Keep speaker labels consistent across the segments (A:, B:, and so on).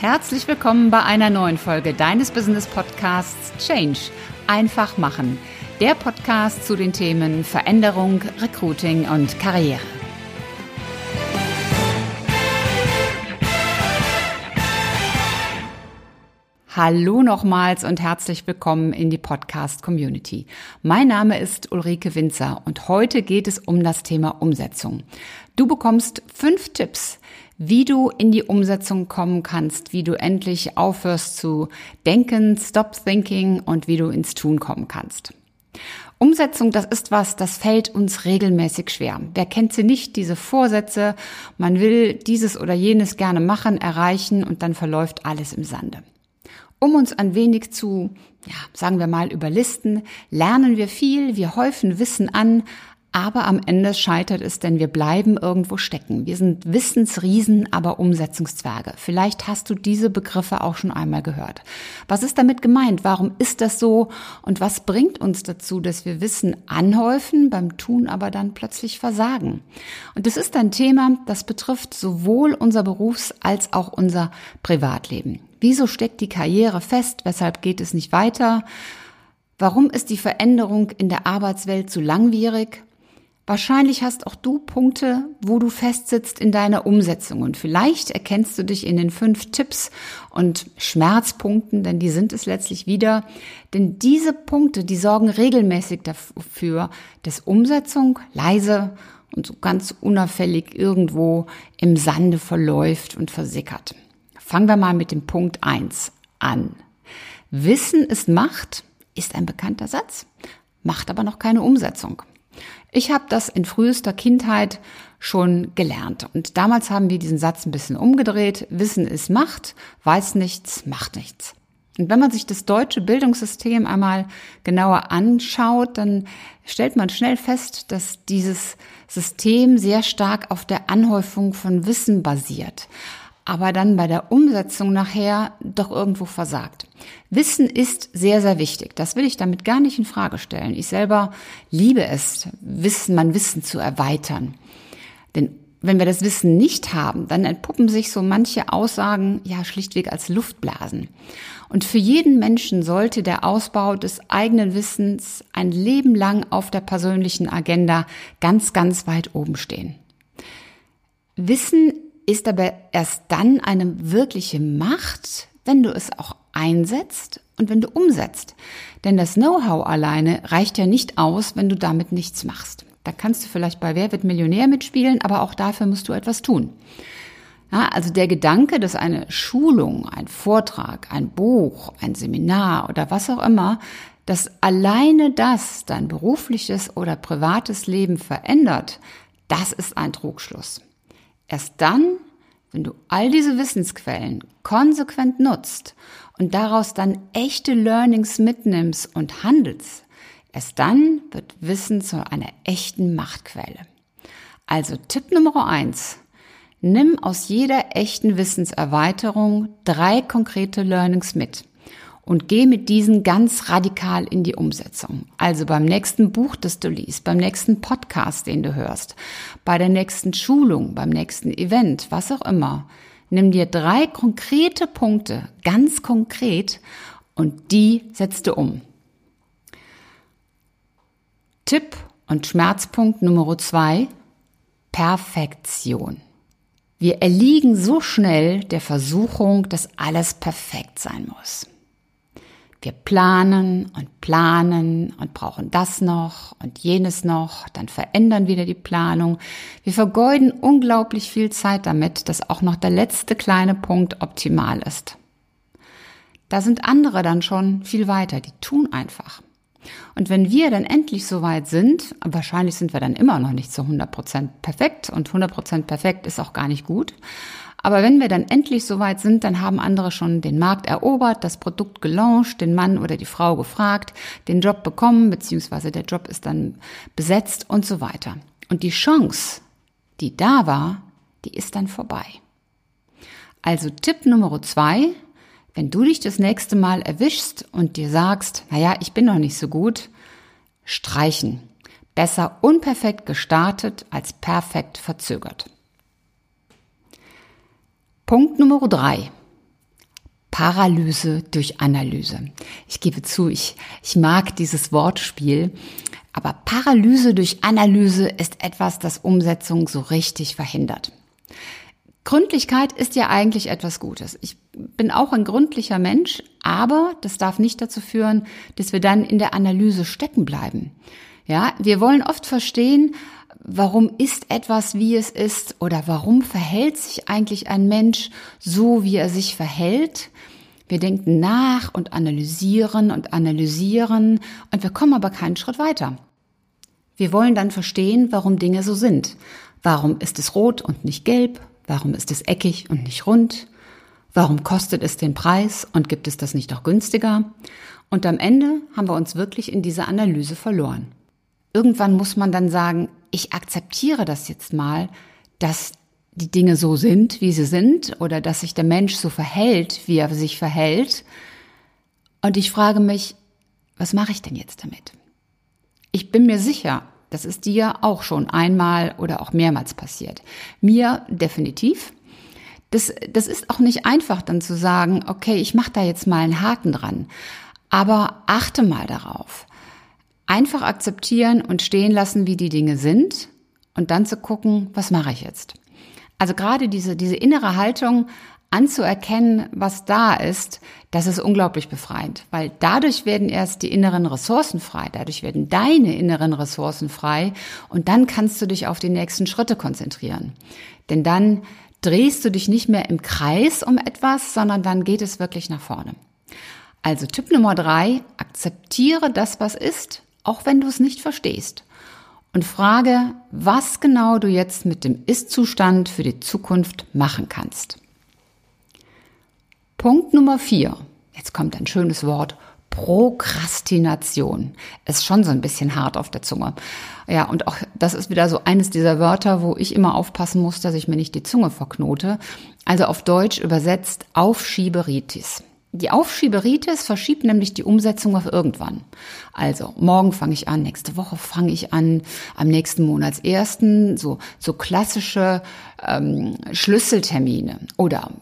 A: Herzlich willkommen bei einer neuen Folge deines Business Podcasts Change. Einfach machen. Der Podcast zu den Themen Veränderung, Recruiting und Karriere. Hallo nochmals und herzlich willkommen in die Podcast Community. Mein Name ist Ulrike Winzer und heute geht es um das Thema Umsetzung. Du bekommst fünf Tipps, wie du in die Umsetzung kommen kannst, wie du endlich aufhörst zu denken, stop thinking und wie du ins Tun kommen kannst. Umsetzung, das ist was, das fällt uns regelmäßig schwer. Wer kennt sie nicht, diese Vorsätze? Man will dieses oder jenes gerne machen, erreichen und dann verläuft alles im Sande. Um uns ein wenig zu, ja, sagen wir mal, überlisten, lernen wir viel, wir häufen Wissen an, aber am Ende scheitert es, denn wir bleiben irgendwo stecken. Wir sind Wissensriesen, aber Umsetzungszwerge. Vielleicht hast du diese Begriffe auch schon einmal gehört. Was ist damit gemeint? Warum ist das so? Und was bringt uns dazu, dass wir Wissen anhäufen, beim Tun aber dann plötzlich versagen? Und das ist ein Thema, das betrifft sowohl unser Berufs- als auch unser Privatleben. Wieso steckt die Karriere fest? Weshalb geht es nicht weiter? Warum ist die Veränderung in der Arbeitswelt zu langwierig? Wahrscheinlich hast auch du Punkte, wo du festsitzt in deiner Umsetzung und vielleicht erkennst du dich in den fünf Tipps und Schmerzpunkten, denn die sind es letztlich wieder. Denn diese Punkte, die sorgen regelmäßig dafür, dass Umsetzung leise und so ganz unauffällig irgendwo im Sande verläuft und versickert. Fangen wir mal mit dem Punkt eins an. Wissen ist Macht, ist ein bekannter Satz, macht aber noch keine Umsetzung. Ich habe das in frühester Kindheit schon gelernt. Und damals haben wir diesen Satz ein bisschen umgedreht. Wissen ist Macht, weiß nichts, macht nichts. Und wenn man sich das deutsche Bildungssystem einmal genauer anschaut, dann stellt man schnell fest, dass dieses System sehr stark auf der Anhäufung von Wissen basiert aber dann bei der Umsetzung nachher doch irgendwo versagt. Wissen ist sehr, sehr wichtig. Das will ich damit gar nicht in Frage stellen. Ich selber liebe es, Wissen, mein Wissen zu erweitern. Denn wenn wir das Wissen nicht haben, dann entpuppen sich so manche Aussagen ja schlichtweg als Luftblasen. Und für jeden Menschen sollte der Ausbau des eigenen Wissens ein Leben lang auf der persönlichen Agenda ganz, ganz weit oben stehen. Wissen ist aber erst dann eine wirkliche Macht, wenn du es auch einsetzt und wenn du umsetzt. Denn das Know-how alleine reicht ja nicht aus, wenn du damit nichts machst. Da kannst du vielleicht bei Wer wird Millionär mitspielen, aber auch dafür musst du etwas tun. Ja, also der Gedanke, dass eine Schulung, ein Vortrag, ein Buch, ein Seminar oder was auch immer, dass alleine das dein berufliches oder privates Leben verändert, das ist ein Trugschluss. Erst dann, wenn du all diese Wissensquellen konsequent nutzt und daraus dann echte Learnings mitnimmst und handelst, erst dann wird Wissen zu einer echten Machtquelle. Also Tipp Nummer eins. Nimm aus jeder echten Wissenserweiterung drei konkrete Learnings mit und geh mit diesen ganz radikal in die Umsetzung. Also beim nächsten Buch, das du liest, beim nächsten Podcast, den du hörst, bei der nächsten Schulung, beim nächsten Event, was auch immer. Nimm dir drei konkrete Punkte, ganz konkret, und die setzt du um. Tipp und Schmerzpunkt Nummer zwei, Perfektion. Wir erliegen so schnell der Versuchung, dass alles perfekt sein muss. Wir planen und planen und brauchen das noch und jenes noch, dann verändern wieder die Planung. Wir vergeuden unglaublich viel Zeit damit, dass auch noch der letzte kleine Punkt optimal ist. Da sind andere dann schon viel weiter, die tun einfach. Und wenn wir dann endlich so weit sind, wahrscheinlich sind wir dann immer noch nicht zu 100% perfekt und 100% perfekt ist auch gar nicht gut, aber wenn wir dann endlich soweit sind, dann haben andere schon den Markt erobert, das Produkt gelauncht, den Mann oder die Frau gefragt, den Job bekommen, beziehungsweise der Job ist dann besetzt und so weiter. Und die Chance, die da war, die ist dann vorbei. Also Tipp Nummer zwei, wenn du dich das nächste Mal erwischst und dir sagst, naja, ich bin noch nicht so gut, streichen. Besser unperfekt gestartet als perfekt verzögert. Punkt Nummer drei. Paralyse durch Analyse. Ich gebe zu, ich, ich mag dieses Wortspiel, aber Paralyse durch Analyse ist etwas, das Umsetzung so richtig verhindert. Gründlichkeit ist ja eigentlich etwas Gutes. Ich bin auch ein gründlicher Mensch, aber das darf nicht dazu führen, dass wir dann in der Analyse stecken bleiben. Ja, wir wollen oft verstehen, warum ist etwas, wie es ist oder warum verhält sich eigentlich ein Mensch so, wie er sich verhält. Wir denken nach und analysieren und analysieren und wir kommen aber keinen Schritt weiter. Wir wollen dann verstehen, warum Dinge so sind. Warum ist es rot und nicht gelb? Warum ist es eckig und nicht rund? Warum kostet es den Preis und gibt es das nicht auch günstiger? Und am Ende haben wir uns wirklich in dieser Analyse verloren. Irgendwann muss man dann sagen, ich akzeptiere das jetzt mal, dass die Dinge so sind, wie sie sind, oder dass sich der Mensch so verhält, wie er sich verhält. Und ich frage mich, was mache ich denn jetzt damit? Ich bin mir sicher, das ist dir auch schon einmal oder auch mehrmals passiert. Mir definitiv. Das, das ist auch nicht einfach dann zu sagen, okay, ich mache da jetzt mal einen Haken dran. Aber achte mal darauf. Einfach akzeptieren und stehen lassen, wie die Dinge sind und dann zu gucken, was mache ich jetzt? Also gerade diese, diese innere Haltung anzuerkennen, was da ist, das ist unglaublich befreiend, weil dadurch werden erst die inneren Ressourcen frei, dadurch werden deine inneren Ressourcen frei und dann kannst du dich auf die nächsten Schritte konzentrieren. Denn dann drehst du dich nicht mehr im Kreis um etwas, sondern dann geht es wirklich nach vorne. Also Tipp Nummer drei, akzeptiere das, was ist, auch wenn du es nicht verstehst. Und frage, was genau du jetzt mit dem Ist-Zustand für die Zukunft machen kannst. Punkt Nummer vier. Jetzt kommt ein schönes Wort. Prokrastination. Ist schon so ein bisschen hart auf der Zunge. Ja, und auch das ist wieder so eines dieser Wörter, wo ich immer aufpassen muss, dass ich mir nicht die Zunge verknote. Also auf Deutsch übersetzt Aufschieberitis. Die Aufschieberitis verschiebt nämlich die Umsetzung auf irgendwann. Also morgen fange ich an, nächste Woche fange ich an, am nächsten Monatsersten, so, so klassische ähm, Schlüsseltermine. Oder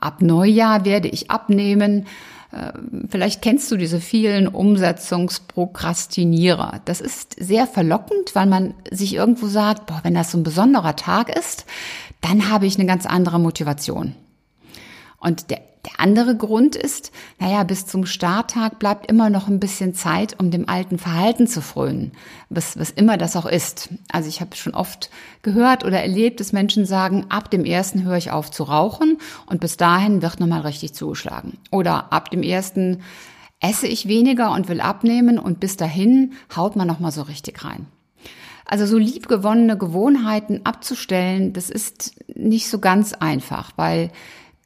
A: ab Neujahr werde ich abnehmen. Äh, vielleicht kennst du diese vielen Umsetzungsprokrastinierer. Das ist sehr verlockend, weil man sich irgendwo sagt, boah, wenn das so ein besonderer Tag ist, dann habe ich eine ganz andere Motivation. Und der der andere Grund ist, naja, bis zum Starttag bleibt immer noch ein bisschen Zeit, um dem alten Verhalten zu frönen, was, was immer das auch ist. Also ich habe schon oft gehört oder erlebt, dass Menschen sagen, ab dem ersten höre ich auf zu rauchen und bis dahin wird nochmal richtig zugeschlagen. Oder ab dem ersten esse ich weniger und will abnehmen und bis dahin haut man nochmal so richtig rein. Also so liebgewonnene Gewohnheiten abzustellen, das ist nicht so ganz einfach, weil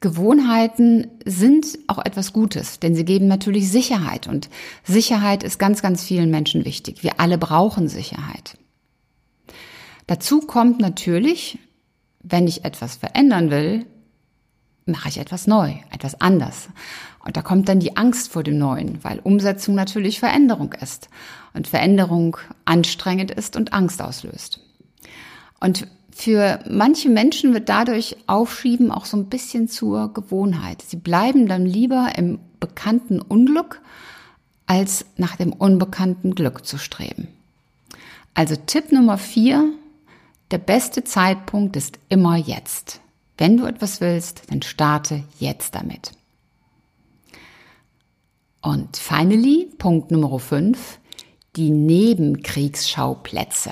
A: Gewohnheiten sind auch etwas Gutes, denn sie geben natürlich Sicherheit und Sicherheit ist ganz, ganz vielen Menschen wichtig. Wir alle brauchen Sicherheit. Dazu kommt natürlich, wenn ich etwas verändern will, mache ich etwas neu, etwas anders. Und da kommt dann die Angst vor dem Neuen, weil Umsetzung natürlich Veränderung ist und Veränderung anstrengend ist und Angst auslöst. Und für manche Menschen wird dadurch Aufschieben auch so ein bisschen zur Gewohnheit. Sie bleiben dann lieber im bekannten Unglück, als nach dem unbekannten Glück zu streben. Also Tipp Nummer vier, der beste Zeitpunkt ist immer jetzt. Wenn du etwas willst, dann starte jetzt damit. Und finally, Punkt Nummer fünf, die Nebenkriegsschauplätze.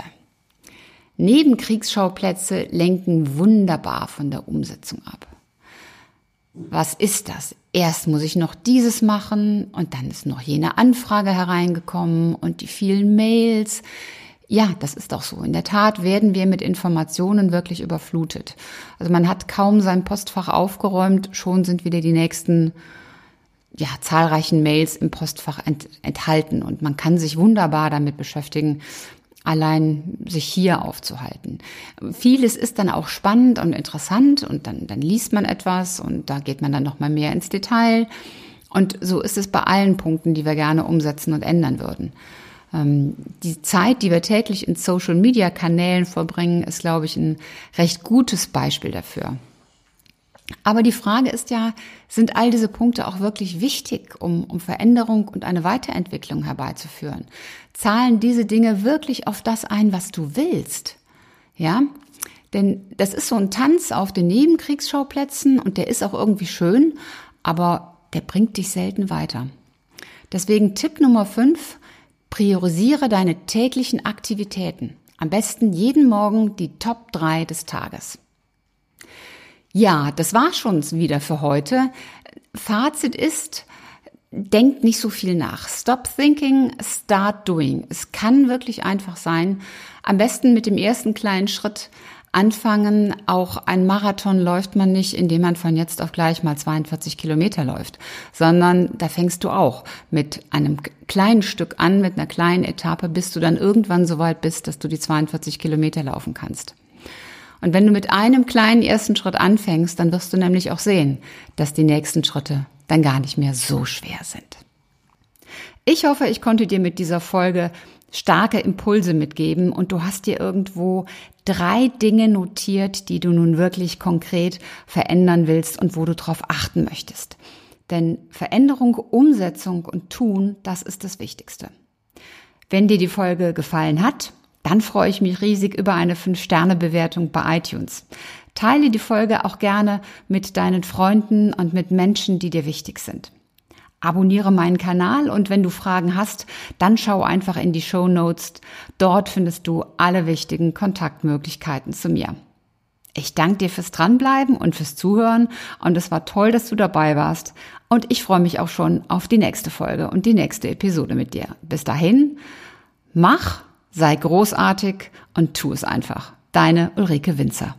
A: Nebenkriegsschauplätze lenken wunderbar von der Umsetzung ab. Was ist das? Erst muss ich noch dieses machen und dann ist noch jene Anfrage hereingekommen und die vielen Mails. Ja, das ist auch so. In der Tat werden wir mit Informationen wirklich überflutet. Also man hat kaum sein Postfach aufgeräumt, schon sind wieder die nächsten ja, zahlreichen Mails im Postfach ent enthalten und man kann sich wunderbar damit beschäftigen, allein sich hier aufzuhalten. Vieles ist dann auch spannend und interessant und dann, dann liest man etwas und da geht man dann noch mal mehr ins Detail. Und so ist es bei allen Punkten, die wir gerne umsetzen und ändern würden. Ähm, die Zeit, die wir täglich in Social-Media-Kanälen verbringen, ist, glaube ich, ein recht gutes Beispiel dafür. Aber die Frage ist ja, sind all diese Punkte auch wirklich wichtig, um, um Veränderung und eine Weiterentwicklung herbeizuführen? Zahlen diese Dinge wirklich auf das ein, was du willst? Ja? Denn das ist so ein Tanz auf den Nebenkriegsschauplätzen und der ist auch irgendwie schön, aber der bringt dich selten weiter. Deswegen Tipp Nummer 5, priorisiere deine täglichen Aktivitäten. Am besten jeden Morgen die Top 3 des Tages. Ja, das war schon wieder für heute. Fazit ist, denkt nicht so viel nach. Stop thinking, start doing. Es kann wirklich einfach sein. Am besten mit dem ersten kleinen Schritt anfangen. Auch ein Marathon läuft man nicht, indem man von jetzt auf gleich mal 42 Kilometer läuft, sondern da fängst du auch mit einem kleinen Stück an, mit einer kleinen Etappe, bis du dann irgendwann so weit bist, dass du die 42 Kilometer laufen kannst. Und wenn du mit einem kleinen ersten Schritt anfängst, dann wirst du nämlich auch sehen, dass die nächsten Schritte dann gar nicht mehr so schwer sind. Ich hoffe, ich konnte dir mit dieser Folge starke Impulse mitgeben und du hast dir irgendwo drei Dinge notiert, die du nun wirklich konkret verändern willst und wo du darauf achten möchtest. Denn Veränderung, Umsetzung und Tun, das ist das Wichtigste. Wenn dir die Folge gefallen hat, dann freue ich mich riesig über eine 5-Sterne-Bewertung bei iTunes. Teile die Folge auch gerne mit deinen Freunden und mit Menschen, die dir wichtig sind. Abonniere meinen Kanal und wenn du Fragen hast, dann schau einfach in die Show Notes. Dort findest du alle wichtigen Kontaktmöglichkeiten zu mir. Ich danke dir fürs Dranbleiben und fürs Zuhören und es war toll, dass du dabei warst und ich freue mich auch schon auf die nächste Folge und die nächste Episode mit dir. Bis dahin, mach Sei großartig und tu es einfach. Deine Ulrike Winzer.